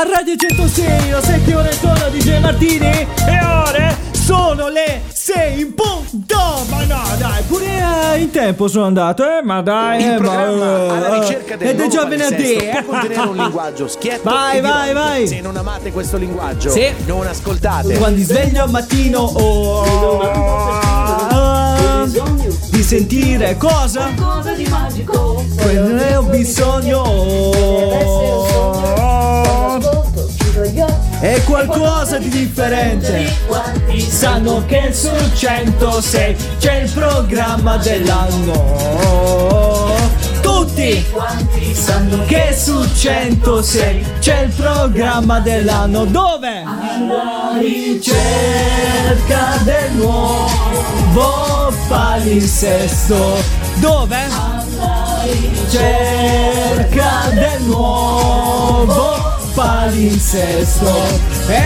a Radio 106, lo sai che ore sono DJ Martini? E ore sono le 6 in punto! Ma no, dai, pure eh, in tempo sono andato, eh, ma dai, Il eh, programma ma, alla eh, ricerca del Ed è nuovo già venerdì, eh. può contenere un linguaggio schietto Vai, vai, vai. Se non amate questo linguaggio, Sì. non ascoltate. Quando sveglio al mattino oh, di sentire cosa? Cosa di magico Quello ne ho bisogno. Ascolto, chiudo gli occhi È qualcosa di differente. Sanno che su 106 c'è il programma dell'anno. Tutti sanno che su 106 c'è il programma dell'anno. Dove? alla Cerca del nuovo palinsesto. Dove? Cerca del nuovo palinsesto. E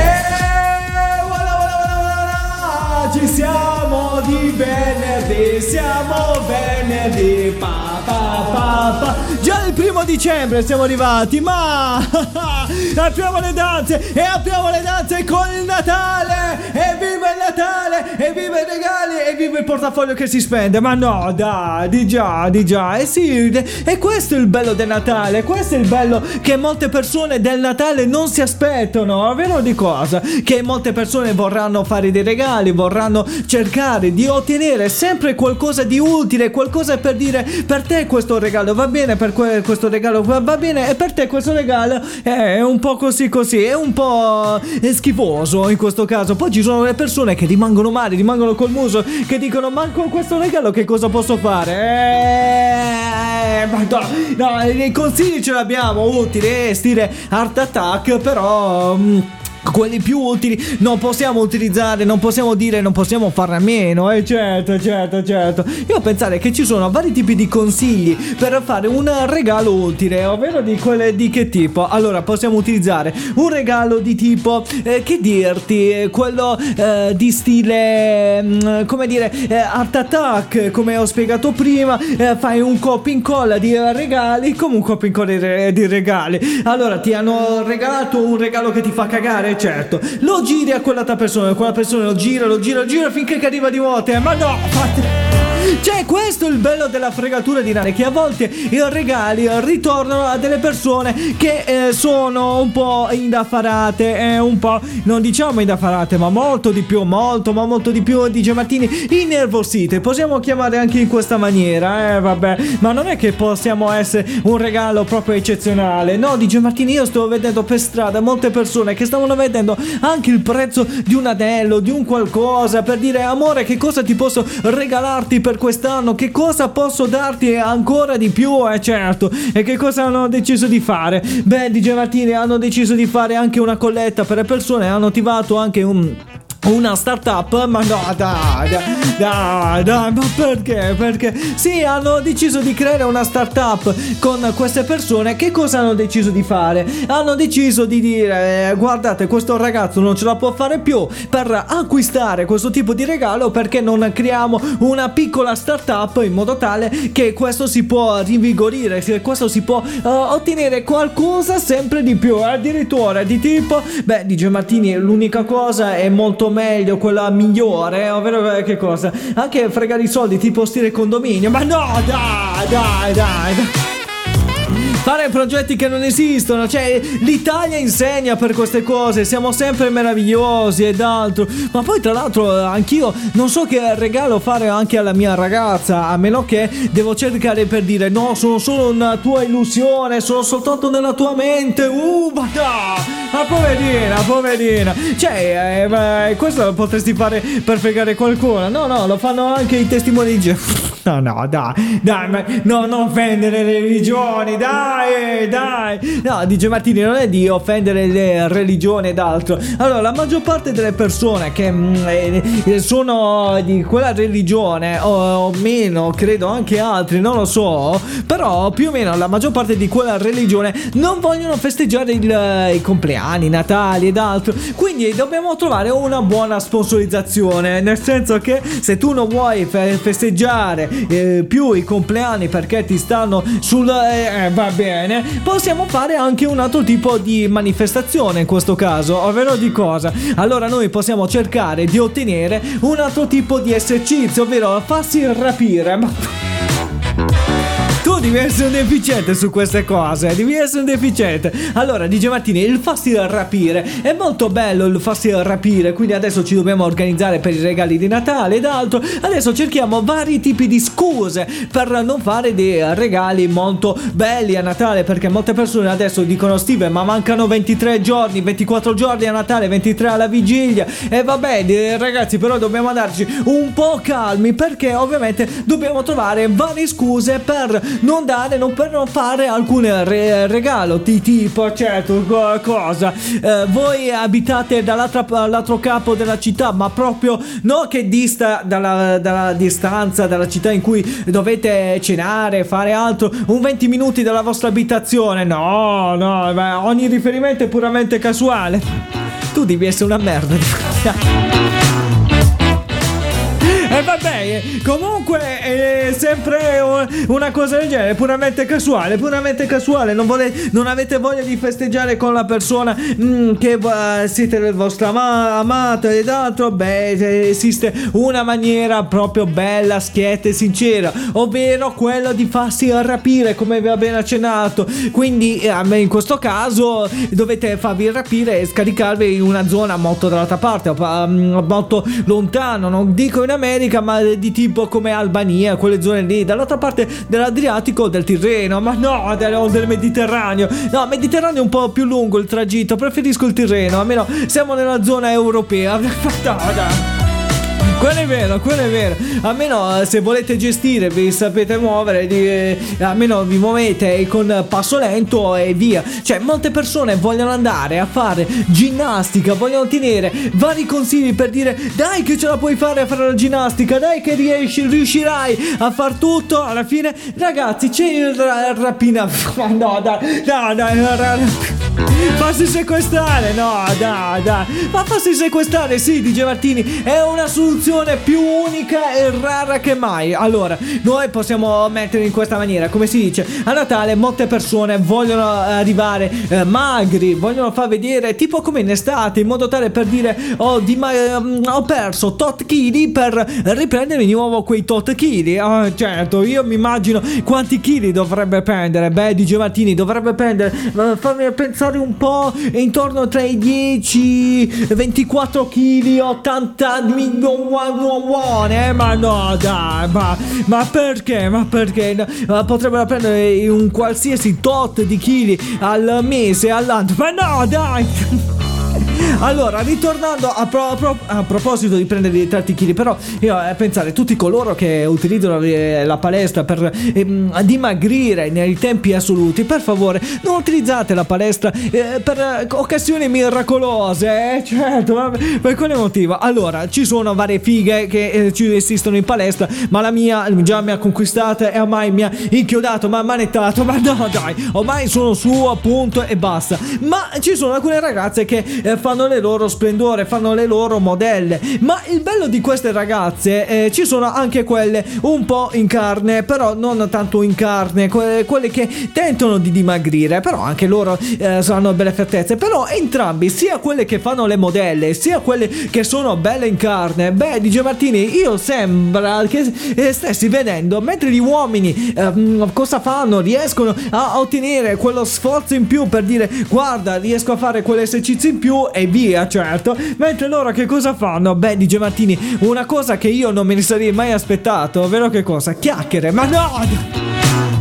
voilà, voilà, voilà, voilà, ci siamo di venerdì, siamo venerdì. Pa, pa, pa, pa. Già il primo dicembre siamo arrivati, ma apriamo le danze e apriamo le danze con il Natale! E viva il Natale! E viva i regali! E viva il portafoglio che si spende! Ma no, dai, di già, di già. E sì, e questo è il bello del Natale, questo è il bello che molte persone del Natale non si aspettano, vero di cosa? Che molte persone vorranno fare dei regali, vorranno cercare di ottenere sempre qualcosa di utile, qualcosa per dire per te questo regalo va bene, per que- questo regalo va bene e per te questo regalo è un po' così così, è un po' schifoso in questo caso. Poi ci sono le persone che rimangono male, rimangono col muso, che dicono ma con questo regalo che cosa posso fare? Eh, ma no, i consigli ce l'abbiamo, utili, eh, stile Art Attack, però... mm, quelli più utili non possiamo utilizzare, non possiamo dire, non possiamo farne a meno, eh certo, certo, certo. Io pensare che ci sono vari tipi di consigli per fare un regalo utile, ovvero di quelle di che tipo? Allora, possiamo utilizzare un regalo di tipo, eh, che dirti, eh, quello eh, di stile, mm, come dire, eh, Art Attack, come ho spiegato prima, eh, fai un copia e incolla di regali, come un copia incolla di, re- di regali. Allora, ti hanno regalato un regalo che ti fa cagare, certo. Lo giri a quell'altra persona, quella persona lo gira, lo gira, lo gira finché che arriva di volte. Ma no, fate... Cioè, questo è il bello della fregatura di Nare, che a volte i regali ritornano a delle persone che eh, sono un po' indaffarate, eh, un po', non diciamo indaffarate, ma molto di più, molto, ma molto di più, dice Martini, innervosite. Possiamo chiamare anche in questa maniera, eh, vabbè, ma non è che possiamo essere un regalo proprio eccezionale. No, dice Martini, io sto vedendo per strada molte persone che stavano vedendo anche il prezzo di un anello, di un qualcosa, per dire, amore, che cosa ti posso regalarti per quest'anno? Che cosa posso darti ancora di più? Eh certo. E che cosa hanno deciso di fare? Beh, dice Martini, hanno deciso di fare anche una colletta per le persone, hanno attivato anche un una startup, ma no, dai, dai, dai, ma perché? Perché? Sì, hanno deciso di creare una startup con queste persone. Che cosa hanno deciso di fare? Hanno deciso di dire: eh, guardate, questo ragazzo non ce la può fare più per acquistare questo tipo di regalo. Perché non creiamo una piccola startup in modo tale che questo si può rinvigorire, che questo si può eh, ottenere qualcosa sempre di più. Addirittura di tipo, beh, dice Martini, l'unica cosa è molto meglio, quella migliore, ovvero eh, che cosa? Anche fregare i soldi tipo stile condominio. Ma no, dai, dai, dai. dai. Fare progetti che non esistono, cioè l'Italia insegna per queste cose, siamo sempre meravigliosi ed altro. Ma poi tra l'altro anch'io non so che regalo fare anche alla mia ragazza, a meno che devo cercare per dire no, sono solo una tua illusione, sono soltanto nella tua mente. Uh, ma no! Ma poverina, poverina. Cioè, eh, questo lo potresti fare per fregare qualcuno. No, no, lo fanno anche i testimoni di Gesù. No, no, dai, dai, ma no, non offendere le religioni, dai, dai. No, dice Martini, non è di offendere le religioni ed altro. Allora, la maggior parte delle persone che mm, eh, sono di quella religione, o, o meno, credo anche altri, non lo so, però più o meno la maggior parte di quella religione non vogliono festeggiare il- i compleanni, i natali ed altro. Quindi dobbiamo trovare una buona sponsorizzazione, nel senso che se tu non vuoi fe- festeggiare eh, più i compleanni perché ti stanno sul eh, eh, va bene, possiamo fare anche un altro tipo di manifestazione in questo caso, ovvero di cosa? Allora noi possiamo cercare di ottenere un altro tipo di esercizio, ovvero farsi rapire. Tu devi essere un deficiente su queste cose, devi essere un deficiente. Allora, dice Martini, il farsi rapire è molto bello il farsi rapire, quindi adesso ci dobbiamo organizzare per i regali di Natale ed altro. Adesso cerchiamo vari tipi di scuse per non fare dei regali molto belli a Natale, perché molte persone adesso dicono Steve, ma mancano 23 giorni, 24 giorni a Natale, 23 alla vigilia. E vabbè, ragazzi, però dobbiamo andarci un po' calmi perché ovviamente dobbiamo trovare varie scuse per non dare, non per non fare alcun re- regalo di tipo, certo, cosa. Eh, voi abitate dall'altro capo della città, ma proprio no che dista dalla, dalla, distanza dalla città in cui dovete cenare, fare altro, un 20 minuti dalla vostra abitazione. No, no, ogni riferimento è puramente casuale. Tu devi essere una merda. E vabbè, comunque è sempre una cosa del genere, puramente casuale, puramente casuale. Non, vole, non avete voglia di festeggiare con la persona mm, che uh, siete del vostro ama- amato ed altro. Beh, esiste una maniera proprio bella, schietta e sincera, ovvero quello di farsi rapire, come vi ho appena accennato. Quindi, eh, in questo caso, dovete farvi rapire e scaricarvi in una zona molto dall'altra parte, mm, molto lontano. Non dico in America America, ma di tipo come Albania, quelle zone lì, dall'altra parte dell'Adriatico del Tirreno, ma no, del, del Mediterraneo. No, Mediterraneo è un po' più lungo il tragitto, preferisco il Tirreno, almeno siamo nella zona europea. quello è vero, quello è vero. Almeno eh, se volete gestire, vi sapete muovere, di, eh, almeno vi muovete con passo lento e via. Cioè, molte persone vogliono andare a fare ginnastica, vogliono ottenere vari consigli per dire dai che ce la puoi fare a fare la ginnastica, dai che riesci, riuscirai a far tutto. Alla fine, ragazzi, c'è il rapina. No, dai, dai, dai. Farsi sequestrare, no, dai, dai. Ma farsi sequestrare, sì, dice Martini, è una soluzione più unica e rara che mai. Allora, noi possiamo mettere in questa maniera, come si dice, a Natale molte persone vogliono arrivare eh, magri, vogliono far vedere, tipo come in estate, in modo tale per dire, oh, di ma- um, ho perso tot chili per riprendere di nuovo quei tot chili. Oh, certo, io mi immagino quanti chili dovrebbe prendere. Beh, dice Martini, dovrebbe prendere, uh, fammi pensare un po' intorno tra i 10 24 kg 80 milioni eh? ma no dai ma, ma perché? Ma perché? Potrebbero prendere un qualsiasi tot di chili al mese all'anno. Ma no dai allora, ritornando a, pro, pro, a, proposito di prendere tanti chili, però io a eh, pensare tutti coloro che utilizzano eh, la palestra per ehm, dimagrire nei tempi assoluti, per favore, non utilizzate la palestra eh, per occasioni miracolose, eh? certo, per quale motivo? Allora, ci sono varie fighe che eh, ci esistono in palestra, ma la mia già mi ha conquistata e ormai mi ha inchiodato, mi ha manettato, ma no dai, ormai sono su appunto e basta. Ma ci sono alcune ragazze che eh, fanno le loro splendore, fanno le loro modelle. Ma il bello di queste ragazze, eh, ci sono anche quelle un po' in carne, però non tanto in carne, que- quelle che tentano di dimagrire, però anche loro eh, hanno belle fattezze. Però entrambi, sia quelle che fanno le modelle, sia quelle che sono belle in carne, beh, dice Martini, io sembra che eh, stessi vedendo, mentre gli uomini ehm, cosa fanno? Riescono a ottenere quello sforzo in più per dire guarda, riesco a fare quell'esercizio in più e via, certo. Mentre loro che cosa fanno? Beh, dice Martini, una cosa che io non me ne sarei mai aspettato, ovvero che cosa? Chiacchiere, ma no!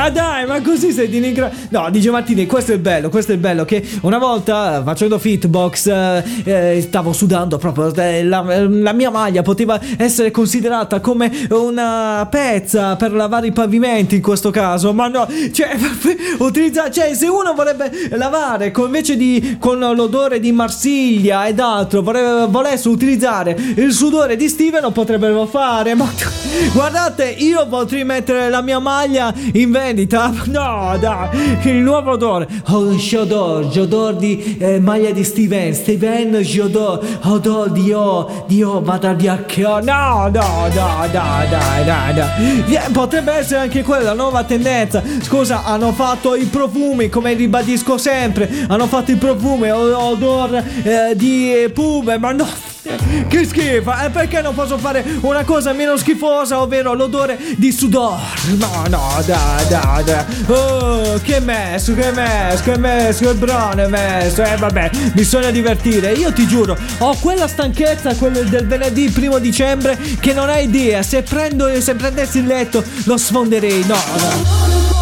Ah dai, ma così sei denigrato. No, dice Martini, questo è bello, questo è bello. Che una volta facendo fitbox eh, eh, stavo sudando proprio. Eh, la, la, mia maglia poteva essere considerata come una pezza per lavare i pavimenti in questo caso. Ma no, cioè, utilizza, cioè se uno vorrebbe lavare con, invece di con l'odore di Marsiglia ed altro, vorrebbe, volesse utilizzare il sudore di Steven, lo potrebbero fare. Ma guardate, io potrei mettere la mia maglia invece vendita? No, dai, il nuovo odore. Oh, Jodor, Jodor di eh, maglia di Steven, Steven Jodor, odor di O, di O, vada di Acchio. No, no, no, dai, dai, dai, dai. Potrebbe essere anche quella nuova tendenza. Scusa, hanno fatto i profumi, come ribadisco sempre, hanno fatto i profumi, o- odor eh, di pume, ma no. Che schifo, e perché non posso fare una cosa meno schifosa, ovvero l'odore di sudore? No, no, dai, dai, dai. Oh, che messo, che messo, che messo, che brone messo. Eh, vabbè, bisogna divertire. Io ti giuro, ho quella stanchezza, quella del venerdì primo dicembre, che non hai idea. Se prendo, se prendessi il letto, lo sfonderei. No, no.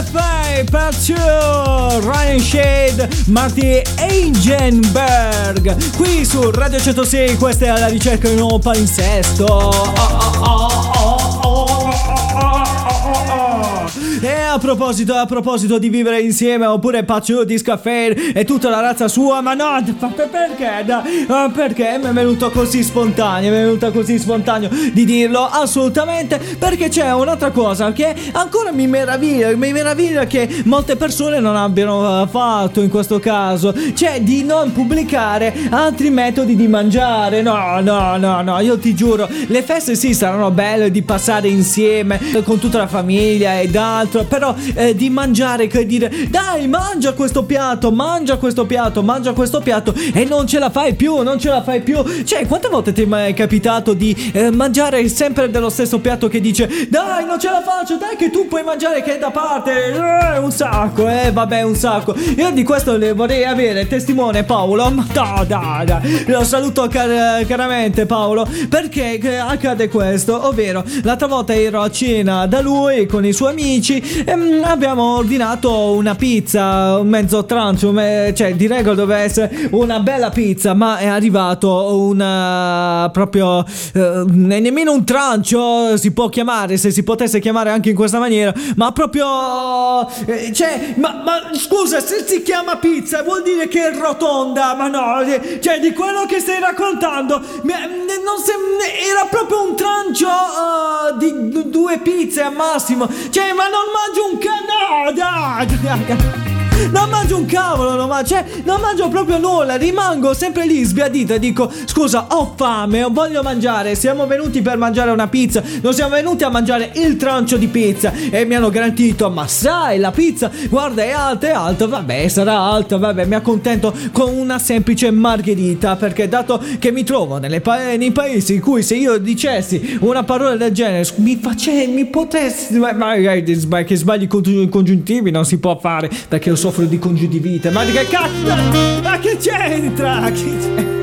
Kuteta Discafe Perciò Ryan Shade Marty Eigenberg qui su Radio 106 questa è alla ricerca di un nuovo palinsesto. Oh, oh, oh, a proposito a proposito di vivere insieme oppure Paccio Discafe e tutta la razza sua ma no perché perché? Mi è venuto così spontaneo mi è venuto così spontaneo di dirlo assolutamente perché c'è un'altra cosa che ancora mi meraviglia mi meraviglia che molte persone non abbiano eh, fatto in questo caso cioè di non pubblicare altri metodi di mangiare. No no no no io ti giuro le feste sì saranno belle di passare insieme con tutta la famiglia ed altro però eh, di mangiare che dire dai mangia questo piatto mangia questo piatto mangia questo piatto e non ce la fai più non ce la fai più. Cioè quante volte ti è mai capitato di eh, mangiare sempre dello stesso piatto che dice dai non ce la faccio dai che tu puoi mangiare che è da parte eh, un sacco eh vabbè un sacco. Io di questo le vorrei avere testimone Paolo. Ma no dai dai. Lo saluto car- caramente Paolo perché che accade questo ovvero l'altra volta ero a cena da lui con i suoi amici e mm, mm, abbiamo ordinato una pizza, un mezzo trancio, me- cioè di regola doveva essere una bella pizza, ma è arrivato una proprio eh, ne- nemmeno un trancio si può chiamare, se si potesse chiamare anche in questa maniera, ma proprio eh, cioè, ma, ma scusa, se si chiama pizza vuol dire che è rotonda, ma no, eh, cioè di quello che stai raccontando, mi- sem- era proprio un trancio eh, di d- due pizze al massimo, cioè ma non mangio un canale, dai! Non mangio un cavolo, non mangio, cioè, non mangio proprio nulla, rimango sempre lì sbiadito e dico scusa, ho fame, voglio mangiare, siamo venuti per mangiare una pizza, non siamo venuti a mangiare il trancio di pizza. E mi hanno garantito, ma sai, la pizza, guarda, è alta, è alta, vabbè, sarà alta, vabbè, mi accontento con una semplice margherita, perché dato che mi trovo pa- nei paesi in cui se io dicessi una parola del genere, mi face, mi potessi, ma magari sbagli- i congiuntivi non si può fare, perché io soffro di congiuntivite, ma che cazzo, ma che c'entra, che c'entra?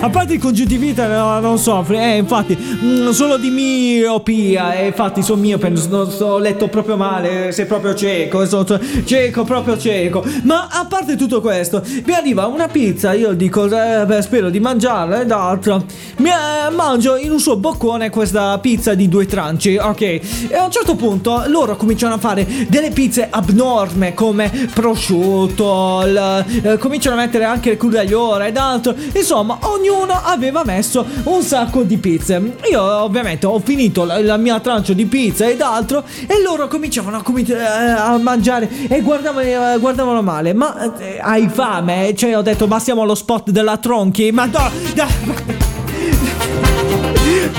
A parte il congiuntivite no, non soffre, eh, infatti, mm, solo di miopia, e infatti sono miope, non so, ho letto proprio male, sei proprio cieco, sono cieco, proprio cieco. Ma a parte tutto questo, mi arriva una pizza, io dico, eh, beh, spero di mangiarla ed altro. Mi eh, mangio in un suo boccone questa pizza di due tranci, ok? E a un certo punto loro cominciano a fare delle pizze abnorme come prosciutto, il- eh, cominciano a mettere anche le crudagliole ed altro. Insomma, ognuno aveva messo un sacco di pizze. Io ovviamente ho finito la, la mia trancio di pizza ed altro e loro cominciavano a, cominci- eh, a mangiare e guardavano, eh, guardavano male. Ma eh, hai fame? Cioè ho detto ma siamo allo spot della Tronchi? Ma no! dai,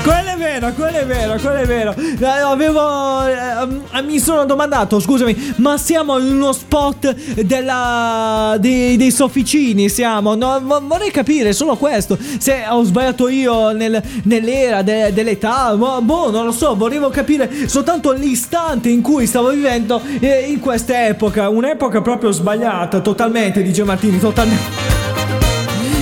Quello è vero, quello è vero, quello è vero. Eh, Avevo. eh, mi sono domandato, scusami, ma siamo in uno spot della. dei, dei sofficini? Siamo. No, vo- vorrei capire solo questo. Se ho sbagliato io nel- nell'era de- dell'età. boh, non lo so. Volevo capire soltanto l'istante in cui stavo vivendo eh, in questa epoca. Un'epoca proprio sbagliata, totalmente, dice Martini, totalmente.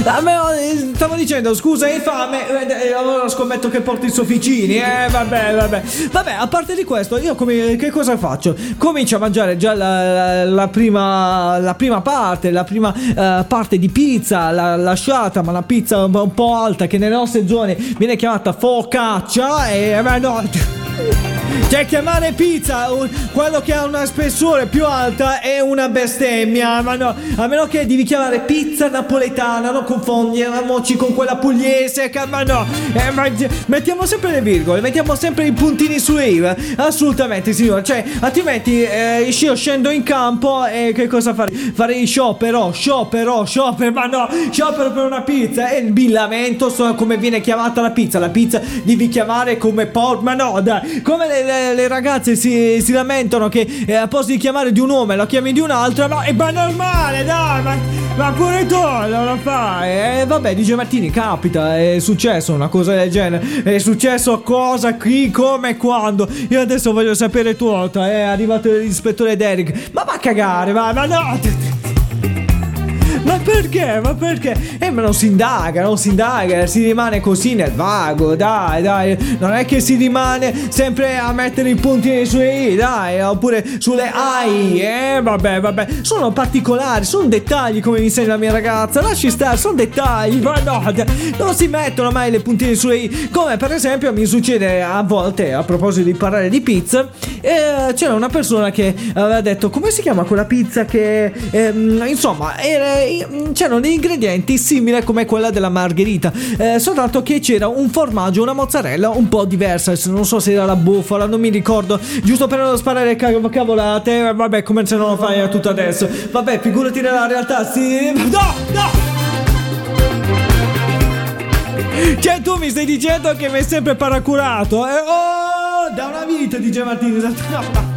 Eh, stavo dicendo, scusa, hai fame? Eh, eh, allora scommetto che porti i sofficini. Eh, vabbè, vabbè. Vabbè, a parte di questo, io come, che cosa faccio? Comincio a mangiare già la, la- la prima, la prima parte, la prima eh, parte di pizza, la, lasciata, ma la pizza un, po' alta che nelle nostre zone viene chiamata focaccia. E, eh, beh, no. Cioè chiamare pizza quello che ha una spessore più alta è una bestemmia, ma no, a meno che devi chiamare pizza napoletana, non confondiamoci con quella pugliese, ma no, eh, ma- mettiamo sempre le virgole, mettiamo sempre i puntini sulle i, eh. assolutamente signore, cioè altrimenti eh, io scendo in campo e che cosa farei? Farei sciopero, sciopero, sciopero, ma no, sciopero per una pizza e il billamento so come viene chiamata la pizza, la pizza devi chiamare come por, ma no, dai, come le, le- le ragazze si, si lamentano che eh, a posto di chiamare di un nome lo chiami di un altro, ma è ma normale, dai, ma, ma pure tu non lo fai. E vabbè, dice Martini, capita, è successo una cosa del genere, è successo cosa, qui, come, quando. Io adesso voglio sapere tutto, è arrivato l'ispettore Derek, ma va a cagare, va, ma no. Ma perché? Ma perché? Eh, ma non si indaga, non si indaga, si rimane così nel vago, dai, dai. Non è che si rimane sempre a mettere i puntini sulle i, dai, oppure sulle ai, eh, vabbè, vabbè. Sono particolari, sono dettagli come mi insegna la mia ragazza, lasci stare, sono dettagli, ma no, non si mettono mai le puntine sulle i. Come per esempio mi succede a volte, a proposito di parlare di pizza, eh, c'era una persona che aveva detto, come si chiama quella pizza che, ehm, insomma, era- c'erano degli ingredienti simili come quella della margherita, eh, soltanto che c'era un formaggio, una mozzarella un po' diversa, non so se era la bufala, non mi ricordo, giusto per non sparare cav- cavolate, vabbè, come se non lo fai a tutto adesso, vabbè, figurati nella realtà, sì, no, no! Cioè tu mi stai dicendo che mi hai sempre paraculato eh? Oh, da una vita dice Martini no.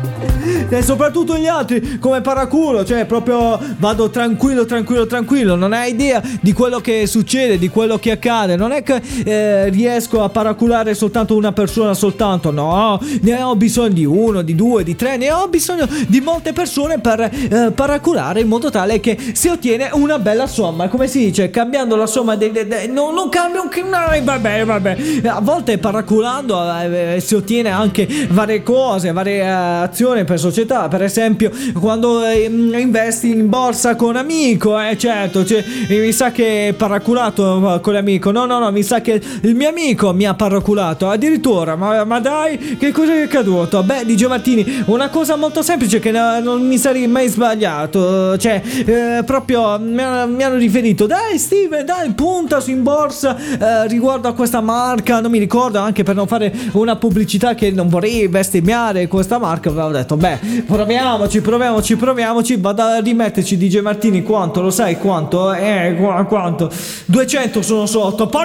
E soprattutto gli altri come paraculo Cioè proprio vado tranquillo tranquillo tranquillo Non hai idea di quello che succede Di quello che accade. Non è che eh, riesco a paraculare soltanto una persona soltanto No Ne ho bisogno di uno, di due, di tre Ne ho bisogno di molte persone per eh, paraculare In modo tale che si ottiene una bella somma. Come si dice cambiando la somma dei, dei- dei- no, non cambia un no, vabbè vabbè. A volte paraculando eh, si ottiene anche varie cose, varie eh, azioni per società. Per esempio, quando eh, investi in borsa con amico, eh, certo, cioè, eh, mi sa che è paraculato eh, con l'amico. No, no, no, mi sa che il mio amico mi ha paraculato. Addirittura, ma, ma dai, che cosa è accaduto? Beh, di Martini, una cosa molto semplice che no- non mi sarei mai sbagliato. Cioè, eh, proprio mi, mi hanno riferito, dai Steven, dai, punta su in borsa eh, riguardo a questa marca. Non mi ricordo, anche per non fare una pubblicità che non vorrei bestemmiare questa marca. Avevo detto, beh, proviamoci, proviamoci, proviamoci. Vado a rimetterci DJ Martini quanto, lo sai quanto? Eh, qua- quanto? 200 sono sotto, ma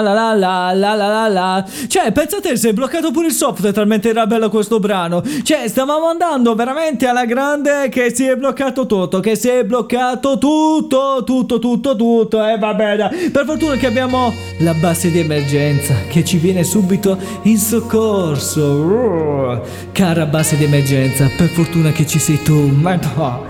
la la la la la la la. Cioè, pensate si è bloccato pure il software, talmente era bello questo brano. Cioè, stavamo andando veramente alla grande che si è bloccato tutto, che si è bloccato tutto, tutto, tutto, tutto. E eh, vabbè, dai. per fortuna che abbiamo la base di emergenza che ci viene subito in soccorso. Cara base di emergenza, per fortuna che ci sei tu. Ma no.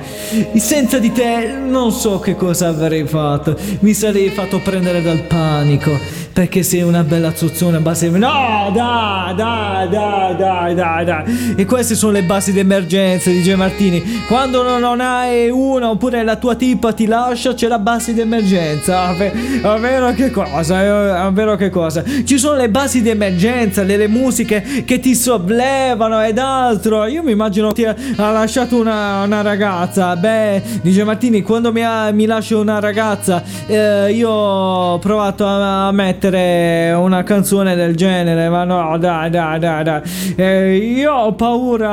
Senza di te non so che cosa avrei fatto. Mi sarei fatto prendere dal panico. Perché sei una bella zozzona base. No, dai, dai, dai, dai, dai, dai. E queste sono le basi di emergenza, dice Martini. Quando non, hai una oppure la tua tipa ti lascia, c'è la base di emergenza. Ah, ah, vero che cosa? eh, ah, che cosa? Ci sono le basi di emergenza, delle musiche che ti sollevano ed altro. Io mi immagino ti ha lasciato una, una ragazza. Beh, dice Martini, quando mi, ha- mi lascia una ragazza, eh, io ho provato a, a mettere una canzone del genere. Ma no, dai, dai, dai, dai. Eh, io ho paura.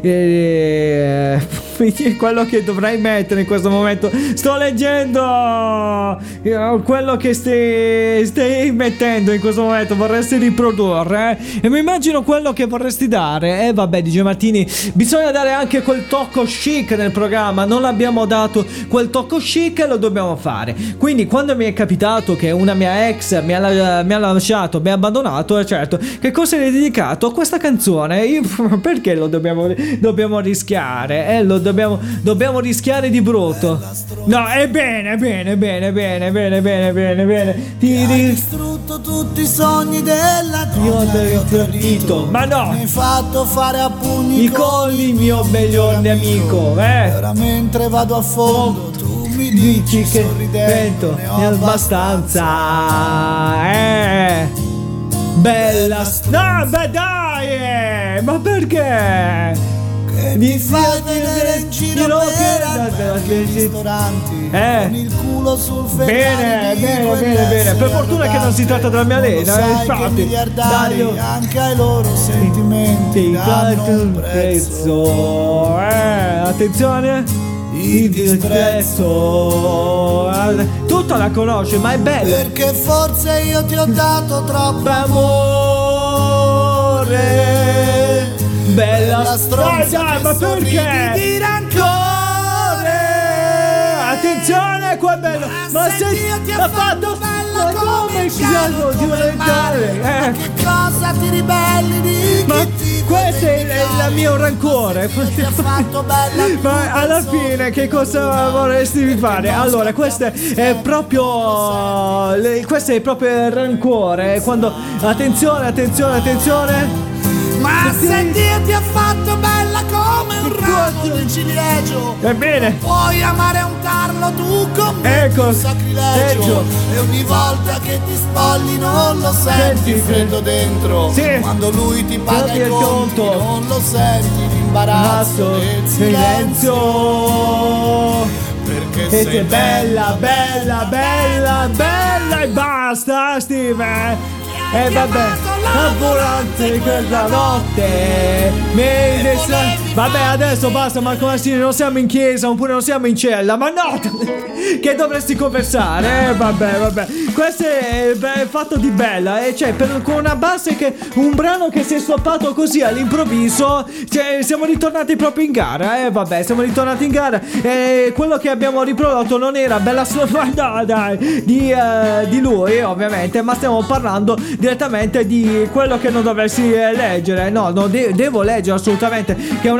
Eh, quello che dovrei mettere in questo momento. Sto leggendo eh, quello che stai, mettendo in questo momento. Vorresti riprodurre. eh? E mi immagino quello che vorresti dare. E vabbè, dice Martini, bisogna dare anche quel tocco chic nel programma. Non abbiamo dato quel tocco chic e lo dobbiamo fare. Quindi, quando mi è capitato che una mia ex mi ha, mi ha lasciato, mi ha abbandonato, eh, certo, che cosa le hai dedicato a questa canzone? Io- perché lo dobbiamo, dobbiamo rischiare? Eh, lo dobbiamo, dobbiamo rischiare di brutto. No, è bene, bene, bene, bene, bene, bene, bene, bene. Ti Hai ri- distrutto tutti i sogni della Io donna ti che ho ho tradito. Ma no! Mi hai fatto fare a pugni I colli, mio migliore amico, eh. Ora mentre vado a fondo tu mi Dici che vento ne è ho abbastanza. Eh. Bella. No, beh, dai! eh, Ma perché? Che Mi mi fai vedere in giro per alberghi. ristoranti Eh. Con il culo sul Bene, Ferrari bene, bene, bene. essere Per fortuna che non si tratta della mia lena, eh, infatti. miliardari anche ai loro sentimenti Ti danno un prezzo. Eh, attenzione. Il disprezzo Tu tutta la conosci, ma è bella. Perché forse io ti ho dato troppo Amore, bella La stronza, stronza che ma perché? di rancore Attenzione, qua è bello! Ma se Dio ti ha fatto fatto bella come il di diventare? Eh, che cosa ti ribelli di ma questo è il, mio rancore. Ma alla fine che cosa vorresti fare? Allora, questo è proprio. Questo è proprio il rancore. Quando. Attenzione, attenzione, attenzione. Ma ti ha fatto bella come un ramo di ciliegio Ebbene. Puoi amare un tarlo tu con me Ecco, un sacrilegio ecco. E ogni volta che ti spogli non lo senti Senti, freddo dentro Sì. Quando lui ti paga il conto. non lo senti l'imbarazzo del silenzio silenzio. Perché E sei sei bella, bella, bella, bella e basta, Steve. E vabbè, la volante quella notte mi distra- Vabbè, adesso basta, Marco Massini, non siamo in chiesa oppure non siamo in cella, ma no! Che dovresti conversare, eh, vabbè, vabbè. Questo è, beh, è fatto di bella, e cioè, per, con una base che un brano che si è stoppato così all'improvviso, cioè, siamo ritornati proprio in gara, eh, vabbè, siamo ritornati in gara. E quello che abbiamo riprodotto non era bella no, dai, di, eh, di lui, ovviamente, ma stiamo parlando direttamente di quello che non dovresti eh, leggere. No, no, de- devo leggere assolutamente. Che una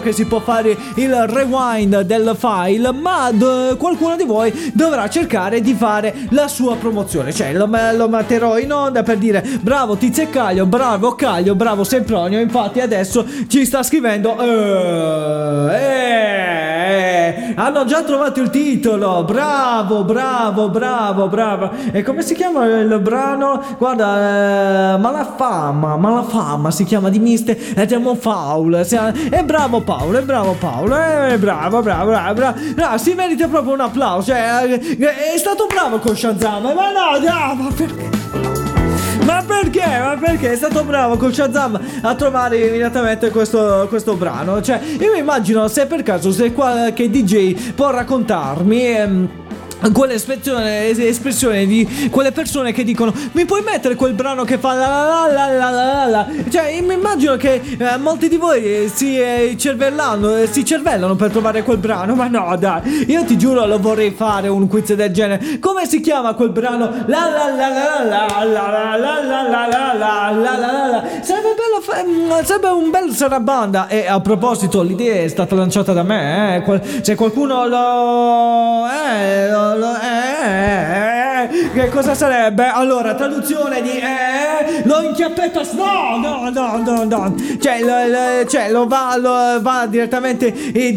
che si può fare il rewind del file, ma d- qualcuno di voi dovrà cercare di fare la sua promozione. Cioè, lo, lo metterò in onda per dire bravo Tizio e Caglio, bravo Caglio, bravo Sempronio. Infatti adesso ci sta scrivendo eh, eh, hanno già trovato il titolo. Bravo, bravo, bravo, bravo. E come si chiama il brano? Guarda, eh, Malafama, Malafama si chiama di Miste ed è un foul. Si- È Paolo, è bravo Paolo, è bravo, bravo, bravo, bravo. No, si merita proprio un applauso. Cioè, eh, è stato bravo con Shazam. Ma no, no, ma perché? Ma perché? Ma perché? È stato bravo con Shazam a trovare immediatamente questo, questo brano. Cioè, io mi immagino se per caso se qualche DJ può raccontarmi. ehm, Quell'espressione espressione di quelle persone che dicono Mi puoi mettere quel brano che fa la la la la la la la Cioè mi immagino che eh, molti di voi eh, si eh, cervellano eh, Si cervellano per trovare quel brano Ma no dai Io ti giuro lo vorrei fare un quiz del genere Come si chiama quel brano? La la la la la la la la la la la la la la la Sarebbe bello fa- mm, Sarebbe un bel sarabanda E a proposito l'idea è stata lanciata da me eh. Qual- Se qualcuno lo... Eh, lo, lo- eh, Che cosa sarebbe? Allora traduzione di eh, Lo inchiappetta No no no no no. Cioè lo, lo- cioè, lo va, lo va direttamente in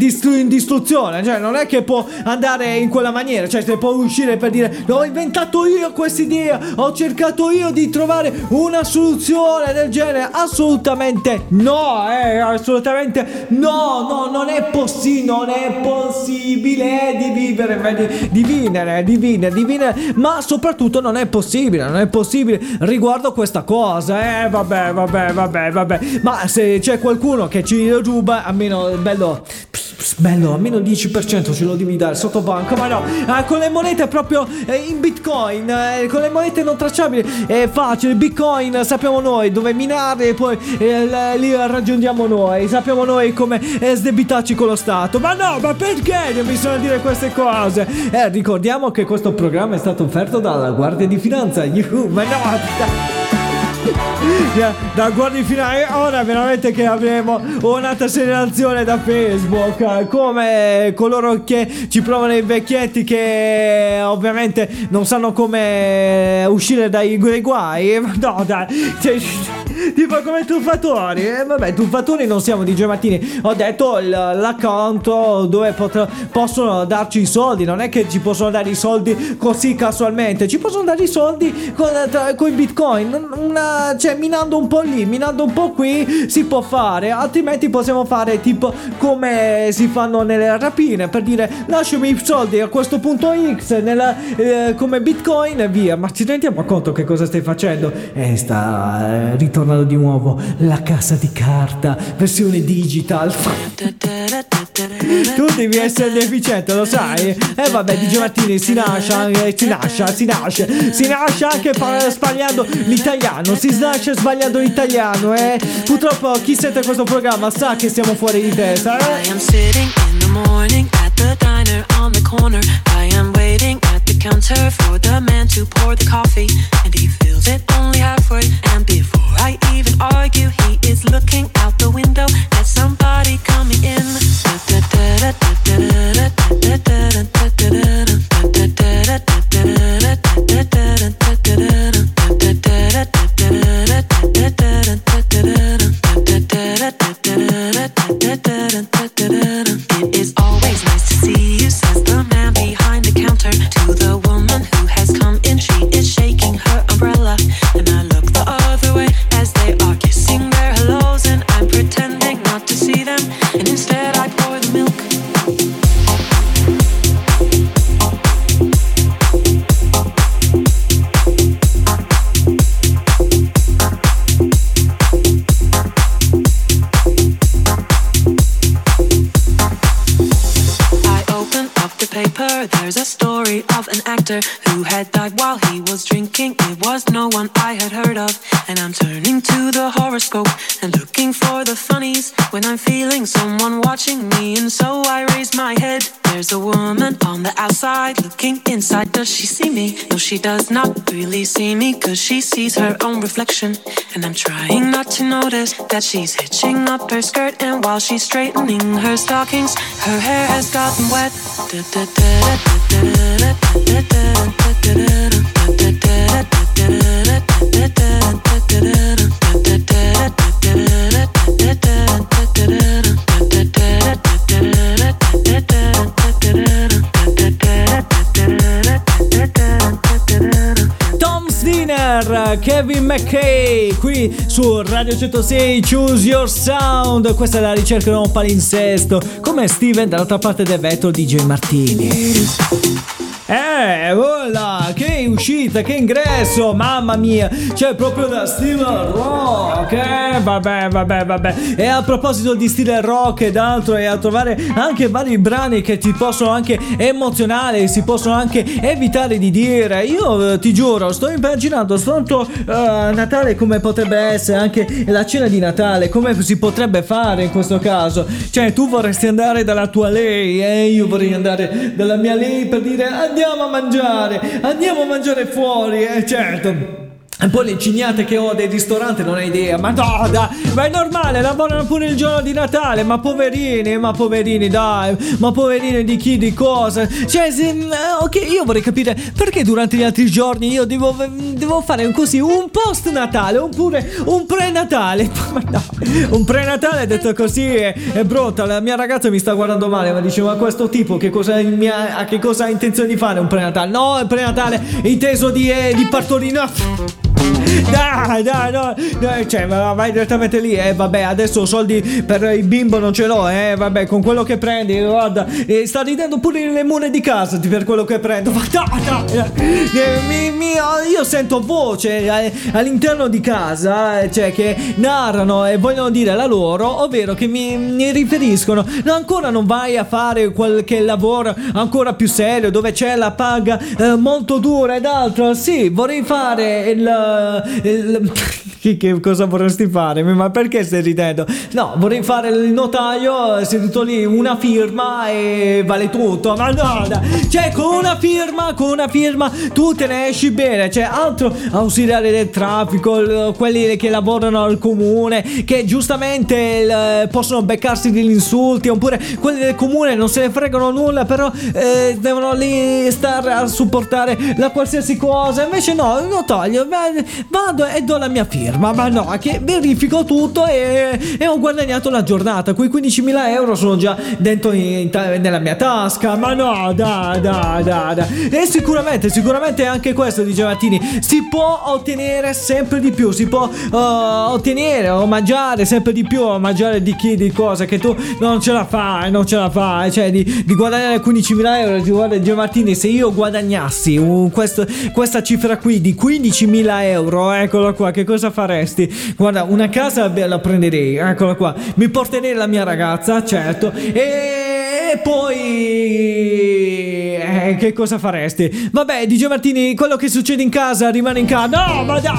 distruzione. Cioè non è che può andare in quella maniera. Cioè se può uscire per dire L'ho inventato io quest'idea Ho cercato io di trovare una soluzione del genere. Assolutamente no eh, Assolutamente no No non è possibile Non è possibile di vivere di, di vivere di vivere di vivere Ma soprattutto non è possibile Non è possibile riguardo questa cosa Eh vabbè vabbè vabbè vabbè. Ma se c'è qualcuno che ci ruba Almeno bello Bello, almeno il 10% ce lo devi dare sotto banco, ma no, eh, con le monete proprio eh, in bitcoin, eh, con le monete non tracciabili, è facile, il bitcoin sappiamo noi dove minare e poi eh, li raggiungiamo noi, sappiamo noi come eh, sdebitarci con lo Stato, ma no, ma perché bisogna dire queste cose? Eh, ricordiamo che questo programma è stato offerto dalla Guardia di Finanza, Yuhu, ma no... Da guardi finale ora veramente che avremo un'altra segnalazione da Facebook eh, come coloro che ci provano i vecchietti che ovviamente non sanno come uscire dai, guai no dai tipo come truffatori. E vabbè, truffatori non siamo DJ Martini. Ho detto l'account dove pot- possono darci i soldi. Non è che ci possono dare i soldi così casualmente. Ci possono dare i soldi con, i bitcoin. Una- cioè, minando un po' lì, minando un po' qui, si può fare. Altrimenti possiamo fare tipo come si fanno nelle rapine. Per dire, lasciami i soldi a questo punto X nella, eh, come bitcoin e via. Ma ci rendiamo conto che cosa stai facendo? Eh, sta eh, ritornando di nuovo la casa di carta, versione digital. Tu devi essere deficiente, lo sai? E eh, vabbè, DJ Martini si nasce, si nasce, si nasce, si nasce anche sbagliando l'italiano, si nasce sbagliando l'italiano, eh. Purtroppo chi sente questo programma sa che siamo fuori di testa, I eh. am sitting in the morning at the diner on the corner. I am waiting at the counter for the man to pour the coffee, and he fills it only halfway. And before sees her own reflection. And I'm trying not to notice that she's hitching up her skirt. And while she's straightening her stockings, her hair has gotten wet. Steiner, Kevin McKay, qui su Radio 106 Choose Your Sound. Questa è la ricerca di un palinsesto. Come Steven dall'altra parte del vetro DJ Martini. Eh, voilà, che uscita, che ingresso, mamma mia, c'è proprio da stile rock, eh, vabbè, vabbè, vabbè. E a proposito di stile rock ed altro, e a trovare anche vari brani che ti possono anche emozionare, si possono anche evitare di dire. Io eh, ti giuro, sto immaginando tanto eh, Natale come potrebbe essere, anche la cena di Natale, come si potrebbe fare in questo caso. Cioè, tu vorresti andare dalla tua lei, e io vorrei andare dalla mia lei per dire andiamo a mangiare, andiamo a mangiare fuori, eh certo. Poi le cignate che ho del ristorante non hai idea, ma no, dai, ma è normale, lavorano pure il giorno di Natale, ma poverini, ma poverini, dai, ma poverini di chi, di cosa. Cioè, se, eh, ok, io vorrei capire perché durante gli altri giorni io devo, devo fare così un post Natale, oppure un pre-Natale. Ma no, un pre-Natale detto così è, è brutta, la mia ragazza mi sta guardando male, ma dice, ma questo tipo che cosa, mi ha, a che cosa ha intenzione di fare un pre-Natale? No, il pre-Natale inteso di, eh, di partorino. Dai, dai, no, dai, cioè, vai direttamente lì, eh, vabbè, adesso soldi per il bimbo non ce l'ho, eh, vabbè, con quello che prendi, guarda, eh, sta ridendo pure le mure di casa per quello che prendo, ma dai, dai, eh, mi- mi- io sento voce eh, all'interno di casa, eh, cioè, che narrano e vogliono dire la loro, ovvero che mi, mi riferiscono, no, ancora non vai a fare qualche lavoro ancora più serio, dove c'è la paga eh, molto dura ed altro, sì, vorrei fare il... il- che, che cosa vorresti fare? Ma perché stai ridendo? No, vorrei fare il notaio eh, seduto lì, una firma e vale tutto. Ma no, cioè con una firma, con una firma tu te ne esci bene. Cioè altro ausiliare del traffico, quelli che lavorano al comune, che giustamente il- possono beccarsi degli insulti, oppure quelli del comune non se ne fregano nulla, però eh, devono lì stare a supportare la qualsiasi cosa. Invece no, il notaio, vado e do la mia firma. ma no, che verifico tutto e, e ho guadagnato la giornata. Quei 15.000 euro sono già dentro in- in- nella mia tasca, ma no, da, da, da, da. E sicuramente, sicuramente anche questo, dice Martini, si può ottenere sempre di più, si può eh, ottenere o mangiare sempre di più, o mangiare di chi, di cosa, che tu non ce la fai, non ce la fai, cioè di, di guadagnare 15.000 euro, Ti guarda Martini, se io guadagnassi un- questo- questa cifra qui di 15.000 euro, eccolo qua, che cosa faresti? Guarda, una casa la prenderei, eccola qua, mi porterei la mia ragazza, certo, e poi... eh, che cosa faresti? Vabbè, DJ Martini, quello che succede in casa rimane in casa. No, ma dai,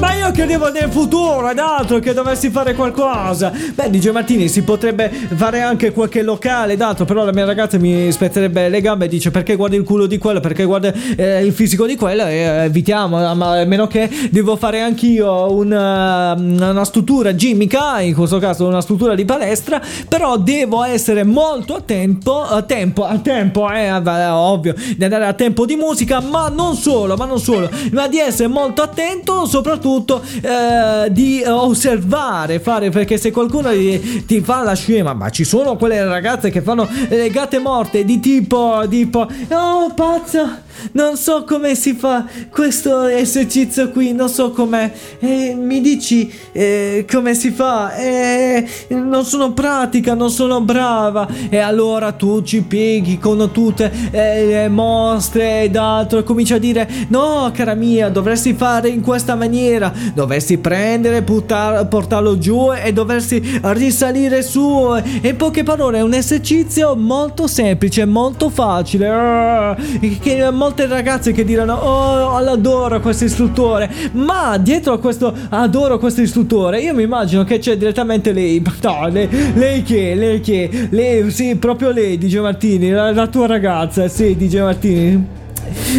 ma- io credevo nel futuro ed altro che dovessi fare qualcosa. Beh, DJ Martini, si potrebbe fare anche qualche locale ed altro, però la mia ragazza mi spezzerebbe le gambe e dice perché guardi il culo di quello, perché guarda eh, il fisico di quello e eh, evitiamo, ma a meno che devo fare anch'io una, una struttura gimica, in questo caso una struttura di palestra, però devo essere molto attento, a tempo, a tempo, eh, vabbè, ovvio, di andare a tempo di musica, ma non solo, ma non solo, ma di essere molto attento, soprattutto eh, di eh, osservare, fare, perché se qualcuno ti, ti fa la scema, ma ci sono quelle ragazze che fanno le gatte morte di tipo, tipo, oh pazzo, non so come si fa questo esercizio qui, non so com'è. Eh, mi dici eh, come si fa? Eh, non sono pratica, non sono brava. E allora tu ci pieghi con tutte eh, le mostre ed altro. E cominci a dire: No, cara mia, dovresti fare in questa maniera. Dovresti prendere, puttar- portarlo giù e dovresti risalire su. E in poche parole, è un esercizio molto semplice, molto facile. Che molte ragazze che diranno: Oh, adoro questo istruttore. Ma dietro a questo adoro questo istruttore, io mi immagino che c'è direttamente lei. No, lei, lei che? Lei che? Lei, sì, proprio lei, DJ Martini, la, la tua ragazza, sì, DJ Martini.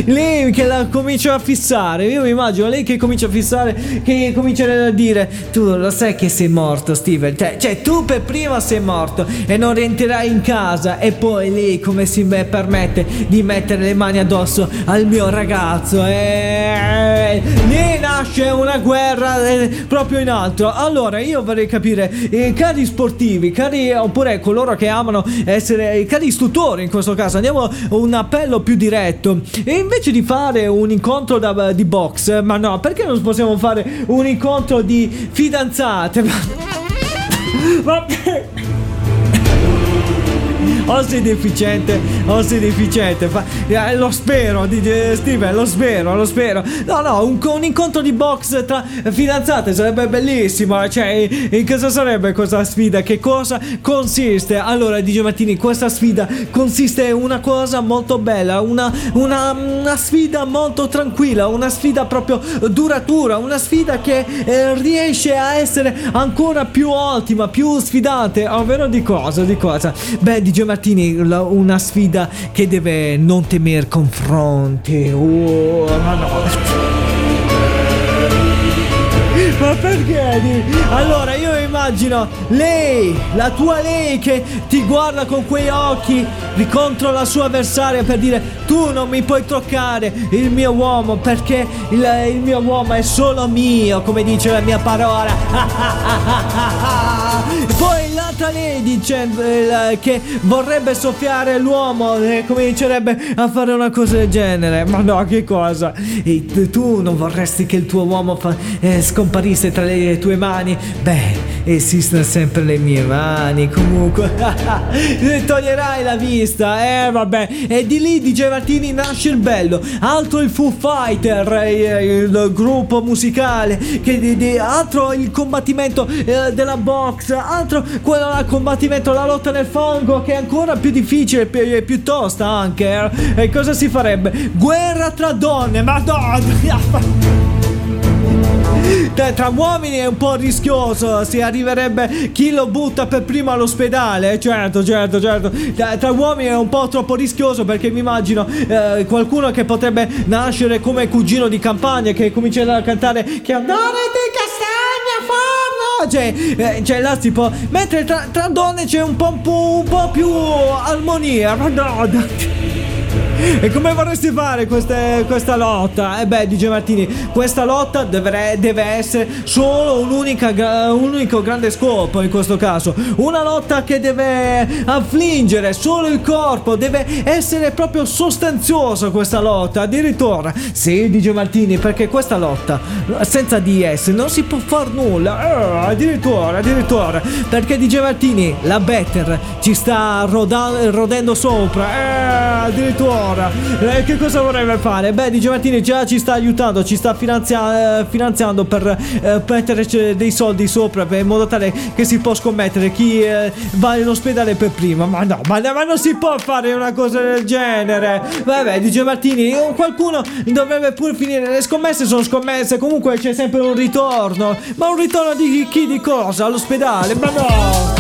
Lei che la comincia a fissare, io mi immagino lei che comincia a fissare, che comincia a dire tu lo sai che sei morto Steven, cioè, cioè, tu per prima sei morto e non rientrerai in casa e poi lei come si me- permette di mettere le mani addosso al mio ragazzo e lì nasce una guerra eh, proprio in alto. Allora io vorrei capire, eh, cari sportivi, cari oppure coloro che amano essere cari istruttori in questo caso, andiamo un appello più diretto. E invece di fare un incontro da- di box, ma no, perché non possiamo fare un incontro di fidanzate? Ma o sei deficiente o sei deficiente. Fa- eh, lo spero di- Steven lo spero lo spero. No no un, un incontro di box tra fidanzate sarebbe bellissimo. Cioè in cosa sarebbe questa sfida? Che cosa consiste? Allora DJ Martini questa sfida consiste in una cosa molto bella una, una, una sfida molto tranquilla una sfida proprio duratura una sfida che eh, riesce a essere ancora più ottima più sfidante. Ovvero di cosa di cosa? Beh DJ Martini la- una sfida che deve non temer confronti oh ma no ma perché? Allora io immagino lei, la tua lei che ti guarda con quei occhi contro la sua avversaria per dire tu non mi puoi toccare il mio uomo perché il, il mio uomo è solo mio, come dice la mia parola. Poi l'altra lei dice eh, che vorrebbe soffiare l'uomo e comincerebbe a fare una cosa del genere. Ma no, che cosa? E tu- tu non vorresti che il tuo uomo fa- eh, scomparisse tra le tue mani? Beh, esistono sempre le mie mani. Comunque, toglierai la vista. Eh, vabbè. E di lì, DJ Martini, nasce il bello. Altro il Foo Fighter, eh, il gruppo musicale. Che di, di- altro il combattimento eh, della box. Altro quello il combattimento, la lotta nel fango, che è ancora più difficile e più tosta anche. eh. E cosa si farebbe? Guerra tra donne. Madonna! Tra, uomini è un po' rischioso, si arriverebbe chi lo butta per primo all'ospedale, certo, certo, certo. Tra, tra uomini è un po' troppo rischioso perché mi immagino eh, qualcuno che potrebbe nascere come cugino di campagna che comincerà a cantare che odore di castagna forno. Cioè, eh, cioè là si può. Mentre tra, tra donne c'è un po', un po', un po' più armonia. Madonna. E come vorresti fare queste- questa lotta? Eh beh, DJ Martini, questa lotta deve, deve essere solo un'unica, un unico grande scopo in questo caso. Una lotta che deve affliggere solo il corpo, deve essere proprio sostanziosa questa lotta. Addirittura, sì, DJ Martini, perché questa lotta senza DS non si può far nulla. Eh, addirittura, addirittura, perché DJ Martini, la Better ci sta roda- rodendo sopra. Eh, addirittura. Eh, che cosa vorrebbe fare? Beh, DJ Martini già ci sta aiutando, ci sta finanzia- eh, finanziando per eh, mettere dei soldi sopra in modo tale che si può scommettere chi eh, va in ospedale per prima. Ma no, ma, ma non si può fare una cosa del genere. Vabbè, DJ Martini, eh, qualcuno dovrebbe pure finire. Le scommesse sono scommesse, comunque c'è sempre un ritorno. Ma un ritorno di chi di cosa? All'ospedale? Ma no!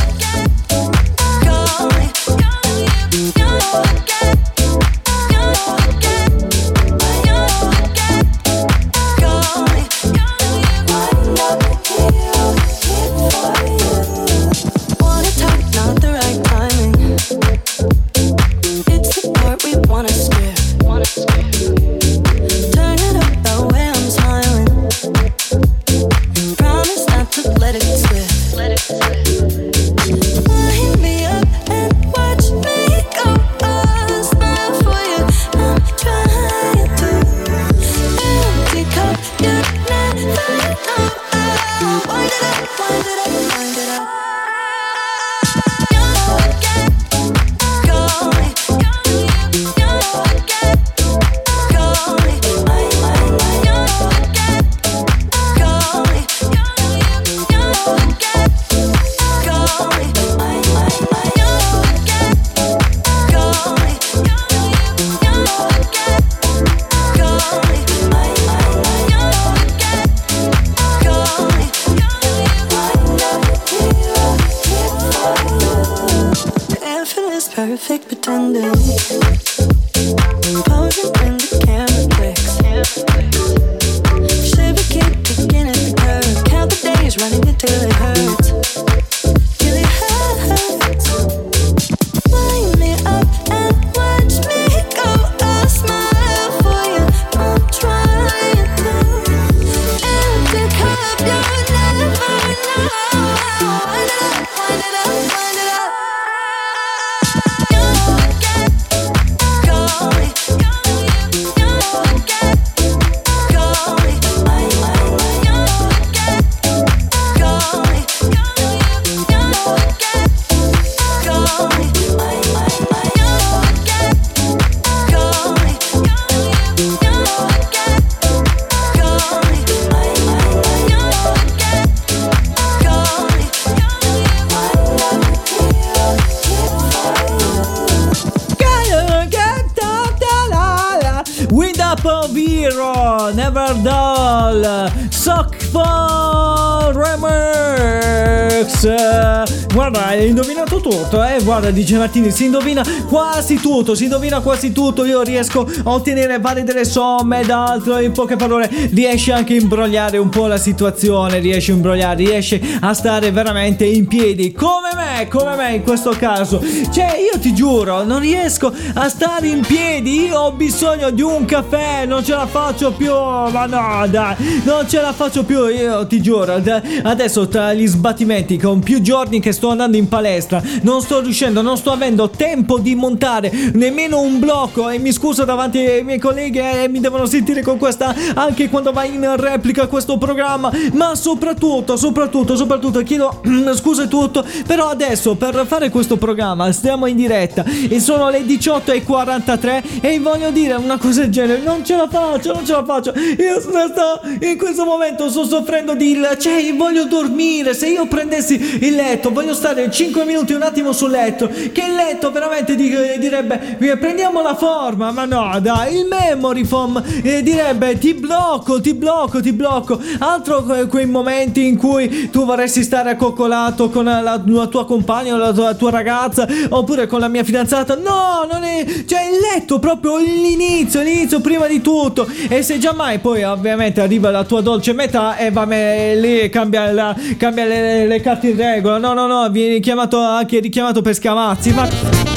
Guarda, dice Martini, si indovina quasi tutto, si indovina quasi tutto. Io riesco a ottenere varie delle somme ed altro. In poche parole, riesce anche a imbrogliare un po' la situazione, riesce a imbrogliare, riesce a stare veramente in piedi. Come me, come me in questo caso. Cioè, io ti giuro, non riesco a stare in piedi. Io ho bisogno di un caffè, non ce la faccio più. Ma no, dai, non ce la faccio più. Io ti giuro, adesso tra gli sbattimenti, con più giorni che sto andando in palestra, non sto riuscendo, non sto avendo tempo di montare nemmeno un blocco. E mi scuso davanti ai miei colleghi e mi devono sentire con questa anche quando vai in replica questo programma. Ma soprattutto, soprattutto, soprattutto, chiedo scusa e tutto. Però adesso per fare questo programma stiamo in diretta e sono le 18.43 e voglio dire una cosa del genere. Non ce la faccio, non ce la faccio. Io sto, in questo momento sto soffrendo di. Cioè, voglio dormire. Se io prendessi il letto, voglio stare 5 minuti un attimo sul letto. Che il letto veramente di- direbbe: eh, Prendiamo la forma. Ma no, dai, il memory foam eh, direbbe: Ti blocco, ti blocco, ti blocco. Altro que- quei momenti in cui tu vorresti stare accoccolato con la, la tua compagna o la tua, tua ragazza oppure con la mia fidanzata. No, non è. Cioè, il letto proprio l'inizio, l'inizio prima di tutto. E se giammai poi ovviamente arriva la tua dolce metà e va me lì cambia, la- cambia le, le carte in regola. No, no, no, vieni chiamato anche richiamato per scamazzi. Ma.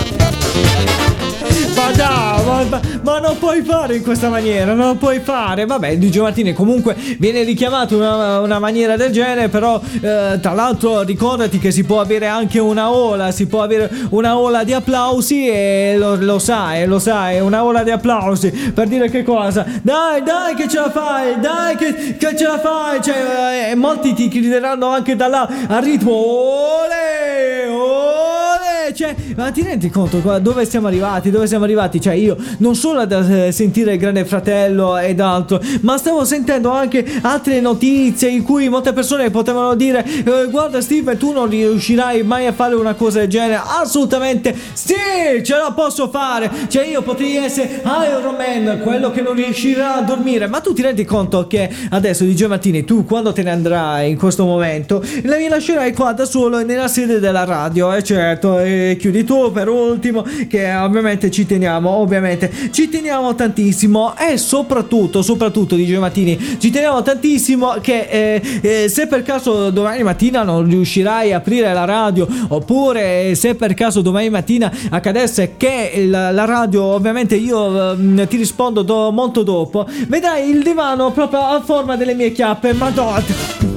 Ma dai, ma, ma- non puoi fare in questa maniera, non puoi fare. Vabbè, DJ Martini comunque viene richiamato una, una maniera del genere, però eh, tra l'altro ricordati che si può avere anche una ola, si può avere una ola di applausi e lo, lo sai, lo sai, una ola di applausi per dire che cosa? Dai, dai che ce la fai, dai che, che ce la fai, cioè, eh, e molti ti grideranno anche da là al ritmo, ole, ole, cioè, ma ti rendi conto qua dove siamo arrivati, dove siamo arrivati? Cioè io non solo da eh, sentire il Grande Fratello ed altro, ma stavo sentendo anche altre notizie in cui molte persone potevano dire eh, guarda Steve tu non riuscirai mai a fare una cosa del genere, assolutamente sì, ce la posso fare, cioè io potrei essere Iron Man, quello che non riuscirà a dormire, ma tu ti rendi conto che adesso di Martini tu quando te ne andrai in questo momento la mi lascerai qua da solo nella sede della radio, e certo, e chiudi tu per ultimo che ovviamente ci teniamo, ovviamente. Ci teniamo tantissimo e soprattutto, soprattutto di Martini, ci teniamo tantissimo che eh, eh, se per caso domani mattina non riuscirai a aprire la radio oppure se per caso domani mattina accadesse che il- la radio ovviamente io ehm, ti rispondo do- molto dopo vedrai il divano proprio a forma delle mie chiappe. Madonna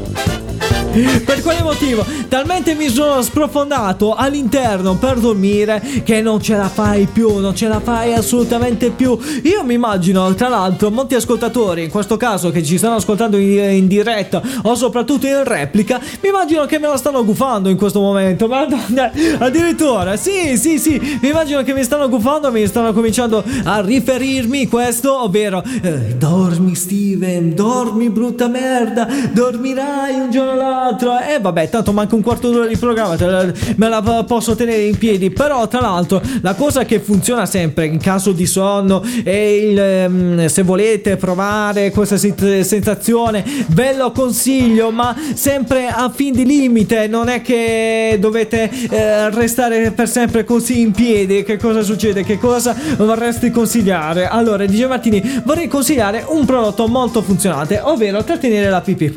per quale motivo? Talmente mi sono sprofondato all'interno per dormire che non ce la fai più, non ce la fai assolutamente più. Io mi immagino, tra l'altro, molti ascoltatori, in questo caso che ci stanno ascoltando in, in diretta o soprattutto in replica, mi immagino che me la stanno gufando in questo momento. Madonna, addirittura, sì, sì, sì, mi immagino che mi stanno gufando, mi stanno cominciando a riferirmi questo, ovvero eh, dormi Steven, dormi brutta merda, dormirai un giorno o l'altro. E vabbè, tanto manca un quarto d'ora di programma, me la posso tenere in piedi. Però, tra l'altro, la cosa che funziona sempre in caso di sonno e il, ehm, se volete provare questa sensazione, ve lo consiglio, ma sempre a fin di limite. Non è che dovete eh, restare per sempre così in piedi. Che cosa succede? Che cosa vorresti consigliare? Allora, DJ Martini, vorrei consigliare un prodotto molto funzionante, ovvero trattenere la pipì.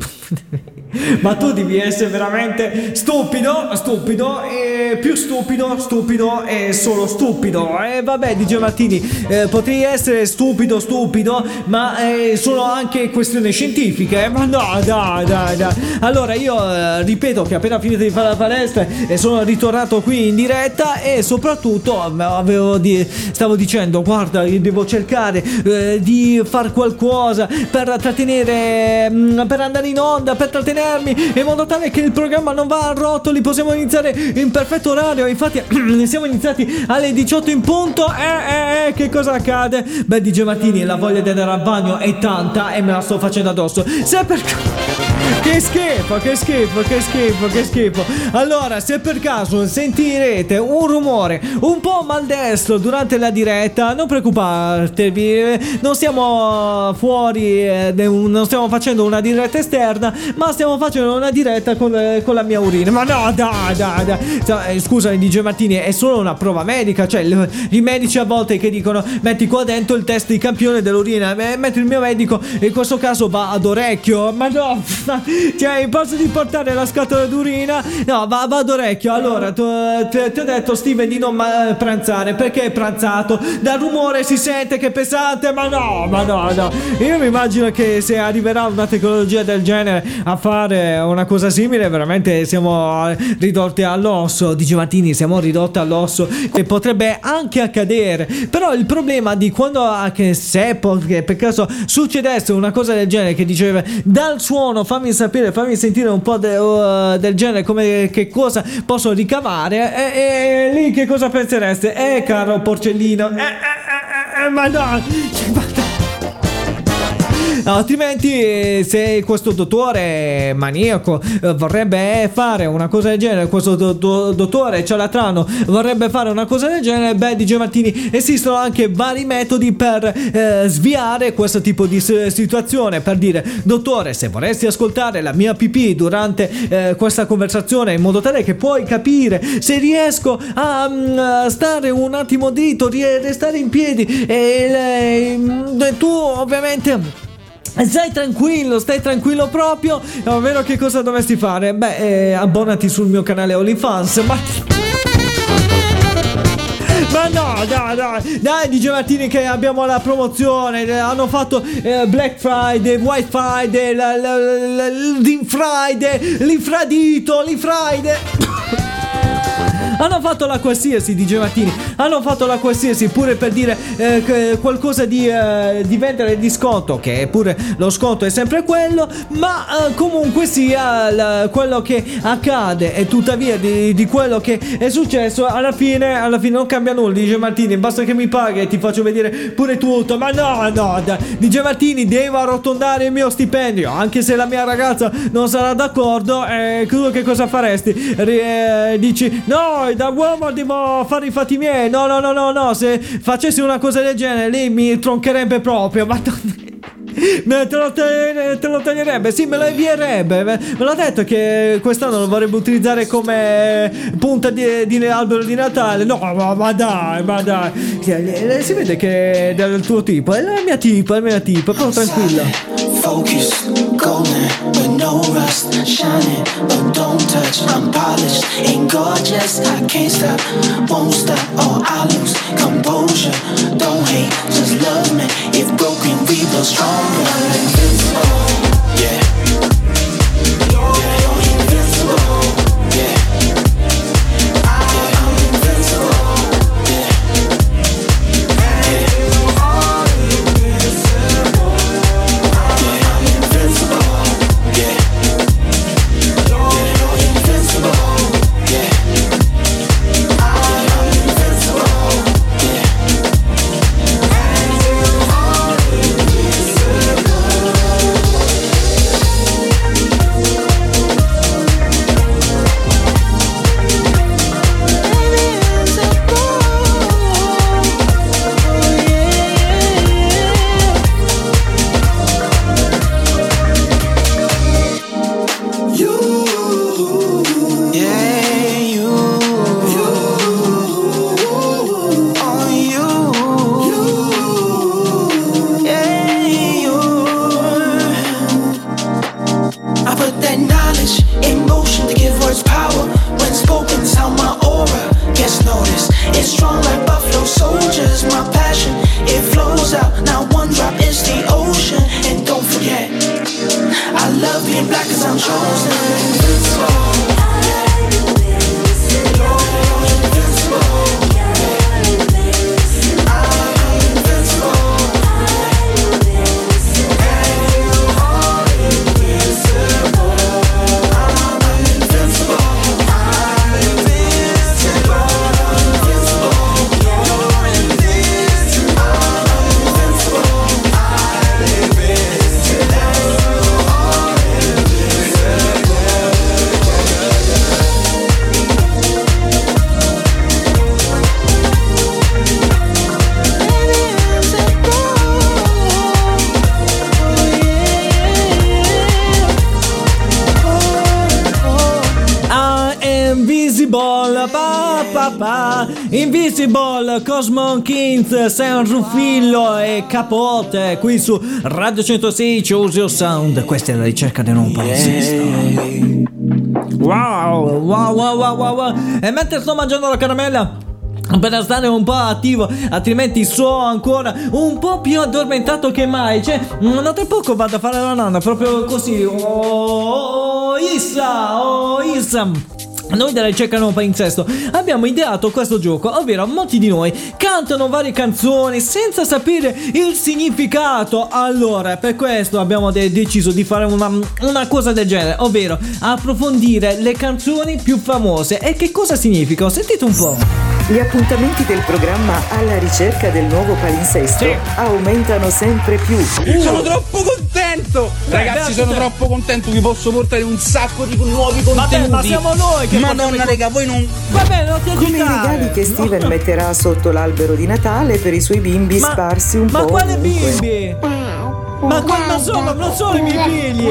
Ma tu devi essere veramente stupido, stupido, e più stupido, stupido e solo stupido. E vabbè, DJ Martini, eh, potrei essere stupido, stupido, ma eh, sono anche questioni scientifiche. Ma no, dai, dai, dai. Allora, io eh, ripeto che appena finito di fare la palestra e sono ritornato qui in diretta e soprattutto eh, avevo di- stavo dicendo, guarda, io devo cercare eh, di far qualcosa per trattenere, mm, per andare in onda, per trattenermi in modo tale che il programma non va a rotoli, possiamo iniziare in perfetto orario. Infatti, siamo iniziati alle 18 in punto. Eh, eh, eh, che cosa accade? Beh, DJ Martini, la voglia di andare al bagno è tanta e me la sto facendo addosso. Se per che schifo, che schifo, che schifo, che schifo. Allora, se per caso sentirete un rumore un po' maldestro durante la diretta, non preoccupatevi, non stiamo fuori, eh, non stiamo facendo una diretta esterna, ma stiamo facendo una diretta con, eh, con la mia urina. Ma no, dai, dai, dai. Eh, Scusa, DJ Martini, è solo una prova medica. Cioè, i medici a volte che dicono metti qua dentro il test di campione dell'urina, mentre il mio medico in questo caso va ad orecchio. Ma no, cioè, posso di portare la scatola d'urina? No, va, va ad orecchio. Allora, ti ho detto, Steven, di non ma- pranzare. Perché è pranzato? Dal rumore si sente che è pesante. Ma no, ma no, no. Io mi immagino che se arriverà una tecnologia del genere a fare una cosa simile, veramente siamo eh, ridotti all'osso. Dice Martini, siamo ridotti all'osso. E potrebbe anche accadere. Però il problema di quando anche se che per caso succedesse una cosa del genere che diceva dal suono fammi sapere, fammi sentire un po' de- uh, del genere come che cosa posso ricavare e, e lì che cosa pensereste? Eh caro porcellino, eh, eh, eh, eh, ma no, Altrimenti, eh, se questo dottore maniaco eh, vorrebbe fare una cosa del genere, questo do- do- dottore cialatrano vorrebbe fare una cosa del genere, beh, DJ Martini, esistono anche vari metodi per eh, sviare questo tipo di situazione. Per dire, dottore, se vorresti ascoltare la mia pipì durante eh, questa conversazione, in modo tale che puoi capire se riesco a a stare un attimo dritto, restare in piedi, e lei- mm, tu ovviamente. Stai tranquillo, stai tranquillo proprio. Ovvero che cosa dovresti fare? Beh, eh, abbonati sul mio canale OnlyFans. Ma. Ma no, dai, dai, dai, DJ Martini che abbiamo la promozione, hanno fatto eh, Black Friday, White Friday, la- la- la- l'In Friday, l'infradito, l'Infriday. Hanno fatto la qualsiasi DJ Martini, hanno fatto la qualsiasi pure per dire eh, qualcosa di, eh, di vendere di sconto, che pure lo sconto è sempre quello, ma eh, comunque sia la- quello che accade e tuttavia di, di quello che è successo alla fine, alla fine non cambia nulla DJ Martini, basta che mi paghi e ti faccio vedere pure tutto, ma no, no, DJ Martini devo arrotondare il mio stipendio, anche se la mia ragazza non sarà d'accordo, eh, tu che cosa faresti? Ri- eh, dici, no, da uomo devo fare i fatti miei, no, no, no, no, no, se facessi una cosa del genere lei mi troncherebbe proprio, ma... Me te lo, te, te lo toglierebbe, sì, me lo invierebbe. Me, me l'ha detto che quest'anno lo vorrebbe utilizzare come punta di, di albero di Natale. No, ma, ma dai, ma dai. Si, eh, si vede che è del tuo tipo, è la mia tipo, è la mia tipo, però tranquilla. Focus, golden, but no rust. Shining, but don't touch. I'm polished and gorgeous. I can't stop, won't stop, or I lose composure. Don't hate, just love me. If broken, we build stronger. Invincible. Rufillo e Capote qui su Radio 116 Usio Sound. Questa è la ricerca del nuovo palinsesto. Wow, wow, wow, wow, wow, wow. E mentre sto mangiando la caramella. Per stare un po' attivo, altrimenti so ancora un po' più addormentato che mai. Cioè, non tra poco vado a fare la nonna, proprio così. Oh, Issa, oh, Issa. Noi della ricerca non palinsesto abbiamo ideato questo gioco, ovvero molti di noi cantano varie canzoni senza sapere il significato. Allora, per questo abbiamo de- deciso di fare una, una cosa del genere, ovvero approfondire le canzoni più famose. E che cosa significa? Sentite un po'. Gli appuntamenti del programma alla ricerca del nuovo palinsesto Sì. aumentano sempre più. Sono troppo contento! Ragazzi, sono troppo contento. Vi posso portare un sacco di nuovi Vabbè, contenuti. ma siamo noi che Madonna, raga, voi non. Va bene, non ti Come i agitare. regali che Steven metterà sotto l'albero di Natale per i suoi bimbi Ma- sparsi un Ma po' quale ovunque. bimbi? Ma, qua- ma sono, non sono i miei figli.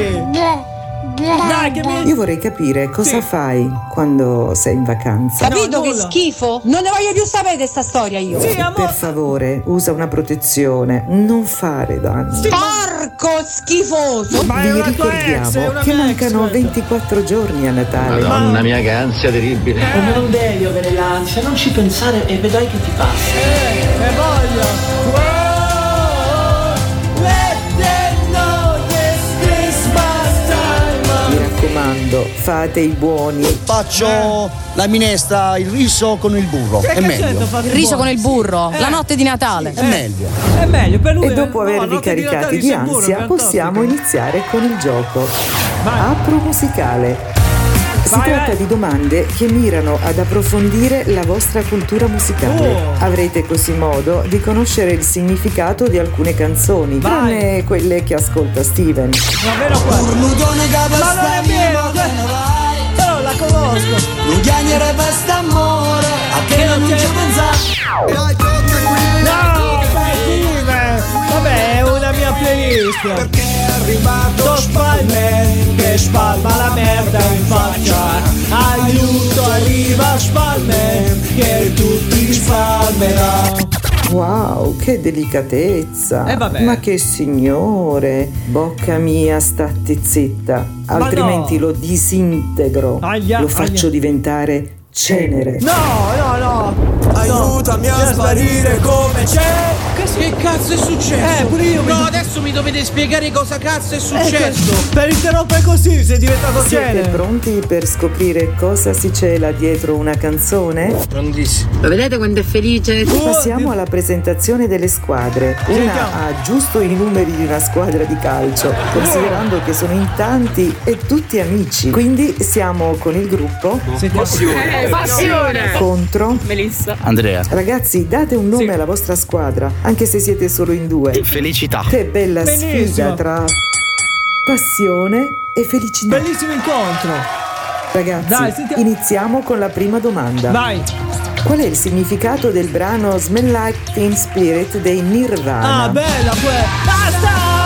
Dai, che mi... Io vorrei capire cosa fai quando sei in vacanza. Capito che schifo? Non ne voglio più sapere di sta storia io. Sì, Per amore. favore, usa una protezione, non fare danni. Porco schifoso! Ma Vi è ex, è ricordiamo una che ex mancano questa. 24 giorni a Natale. Madonna mia, che ansia terribile. Non devi avere l'ansia, non ci pensare e vedrai che ti passa. Eh, e voglio. Fate i buoni. Faccio la minestra, il riso con il burro. Che È meglio. fate Il riso con il burro, Eh. la notte di Natale. È meglio. È meglio per lui. E dopo eh, no, avervi di caricati di burro, ansia, possiamo iniziare con il gioco. Vai. Apro musicale. Si tratta di domande che mirano ad approfondire la vostra cultura musicale. Oh. Avrete così modo di conoscere il significato di alcune canzoni, tranne quelle che ascolta Steven. Ma non è vero, però la conosco. Non non ci pensare. Playlist. Perché è arrivato Lo Spider-Man che spalma la merda in faccia Aiuto arriva Spider-Man che tutti spalmerà Wow, che delicatezza! Eh, vabbè. Ma che signore! Bocca mia, statti zitta, altrimenti no. lo disintegro. Aia, lo faccio aia. diventare cenere. No, no, no Aiutami a sparire come c'è Che cazzo è successo? Eh, pure io mi- No, adesso mi dovete spiegare cosa cazzo è Eh, successo. Per interrompere così sei diventato Siete cenere pronti per scoprire cosa si cela dietro una canzone? Prontissimo. Lo vedete quando è felice? Passiamo alla presentazione delle squadre. Una ha giusto i numeri di una squadra di calcio, considerando che sono in tanti e tutti amici. Quindi siamo con il gruppo Sentiamo Passione! contro. Melissa. Andrea. Ragazzi, date un nome Sì. alla vostra squadra, anche se siete solo in due. Felicità. Che bella Benissimo. sfida tra passione e felicità. Bellissimo incontro Ragazzi, Dai, sentiamo. iniziamo con la prima domanda. Vai Qual è il significato del brano Smell Like Teen Spirit dei Nirvana? Ah, bella quella Basta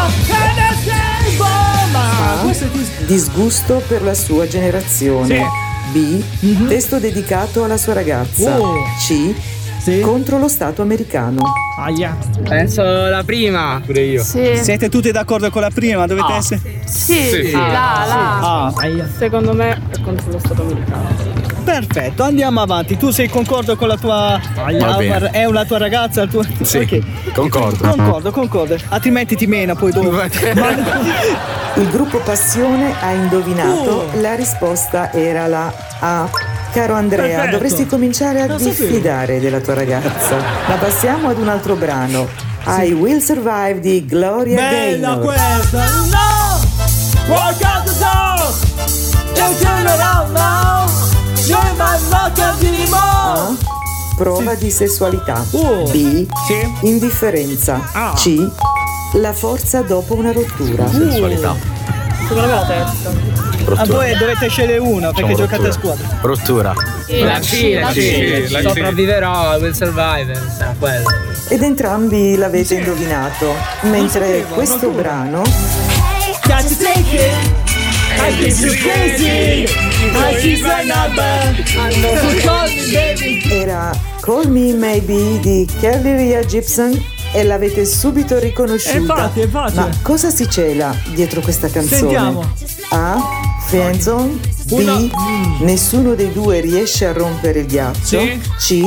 è dis- Disgusto per la sua generazione. B. Testo dedicato alla sua ragazza. Oh. C. Sì Contro lo Stato americano. Aia Penso la prima. Pure io. Sì. Siete tutti d'accordo con la prima? Dovete essere. Sì, là, là. Ah, Aia Secondo me è contro lo Stato americano. perfetto, andiamo avanti. Tu sei concordo con la tua. Va bene. È una tua ragazza? Il tuo... Sì, Ok. concordo. Concordo, concordo. Altrimenti ti mena poi dopo. Il gruppo Passione ha indovinato. Oh. La risposta era la A. Caro Andrea, Perfetto. dovresti cominciare a Non sapevo. diffidare della tua ragazza. Ma passiamo ad un altro brano. I Will Survive di Gloria Bella Gaynor. questa No Walk out the door Don't turn around now You're my rock di A. Prova di sessualità. Oh. B. Sì. Indifferenza. Ah. C. La forza dopo una rottura. Sensualità. Secondo me la terza. A Rottura. voi dovete scegliere una perché Facciamo giocate a rottura. squadra. Rottura. La C, la C. Sopravviverò, will survive. Sarà quello. Ed entrambi l'avete indovinato. Mentre sapevo, questo rottura. brano Got to take it I think crazy I my number era Call Me Maybe di Kelly Ria Gibson e l'avete subito riconosciuta. Eh, infatti, infatti. Ma cosa si cela dietro questa canzone? Sentiamo. A. Friendzone. B. Una-. Nessuno dei due riesce a rompere il ghiaccio. Sì. C.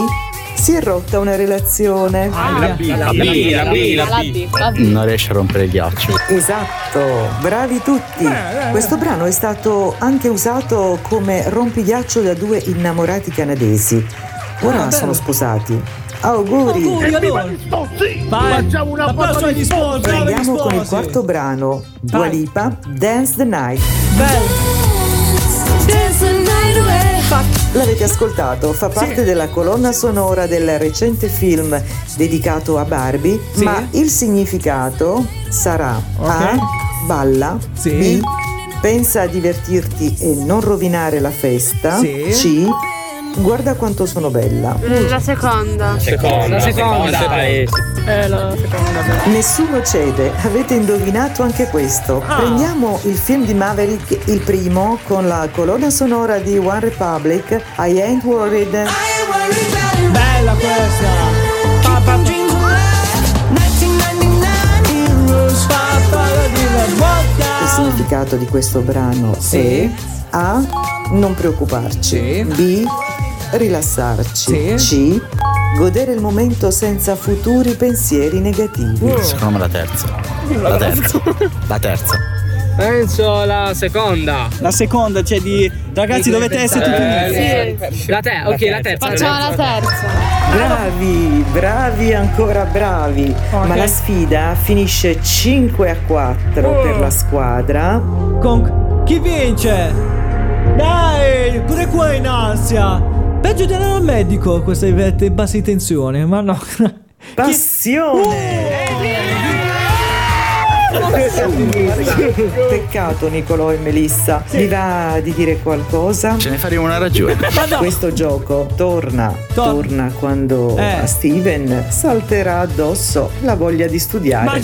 Si è rotta una relazione. Aia. La B, la B, la B. La B. Non riesce a rompere il ghiaccio. Esatto, bravi tutti. beh, Questo brano è stato anche usato come rompighiaccio da due innamorati canadesi. Ora Ah, sono sposati. Auguri! Auguri allora Vai Facciamo una L'applauso agli agli Andiamo con il quarto brano, Dua. Lipa, Dance the Night. Bello L'avete ascoltato, fa parte della colonna sonora del recente film dedicato a Barbie, Sì. ma il significato sarà A. Balla, Sì. B. Pensa a divertirti e non rovinare la festa, Sì. C. Guarda quanto sono bella. Mm, La seconda. Seconda. La seconda. Eh, la seconda. Nessuno cede, avete indovinato anche questo. Ah. Prendiamo il film di Maverick, il primo, con la colonna sonora di One Republic, I Ain't Worried. Bella questa! Pa, pa, pa. Il significato di questo brano Sì. è A. Non preoccuparci. B. Rilassarci. C. Godere il momento senza futuri pensieri negativi. Secondo me la terza. La terza. La terza. Penso la seconda. La seconda, cioè di ragazzi dovete essere tutti uniti. Eh, La te- ok, la terza. Facciamo la terza. Bravi, bravi, ancora bravi. Ma la sfida finisce 5 a 4 Oh. per la squadra. Con chi vince? Dai, pure qua in ansia. Peggio di andare al medico queste vette in bassa tensione, ma no. Passione! Peccato Nicolò e Melissa. Vi va di dire qualcosa? Ce ne faremo una ragione. Questo gioco torna, torna quando Eh. a Steven salterà addosso la voglia di studiare. Ma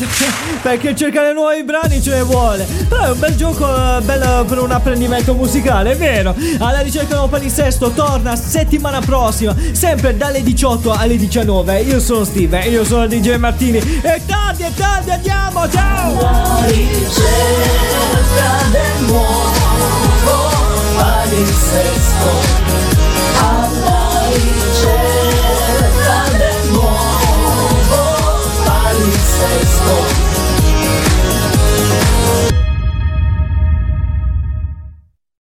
perché cercare nuovi brani ce ne vuole. Però è un bel gioco, eh, bello per un apprendimento musicale, è vero. Alla ricerca del palinsesto torna settimana prossima, sempre dalle 18 alle 19. Io sono Steven, io sono DJ Martini. E tardi, e tardi, andiamo, ciao! fuori cerca del nuovo palinsesto alla ricerca del nuovo palinsesto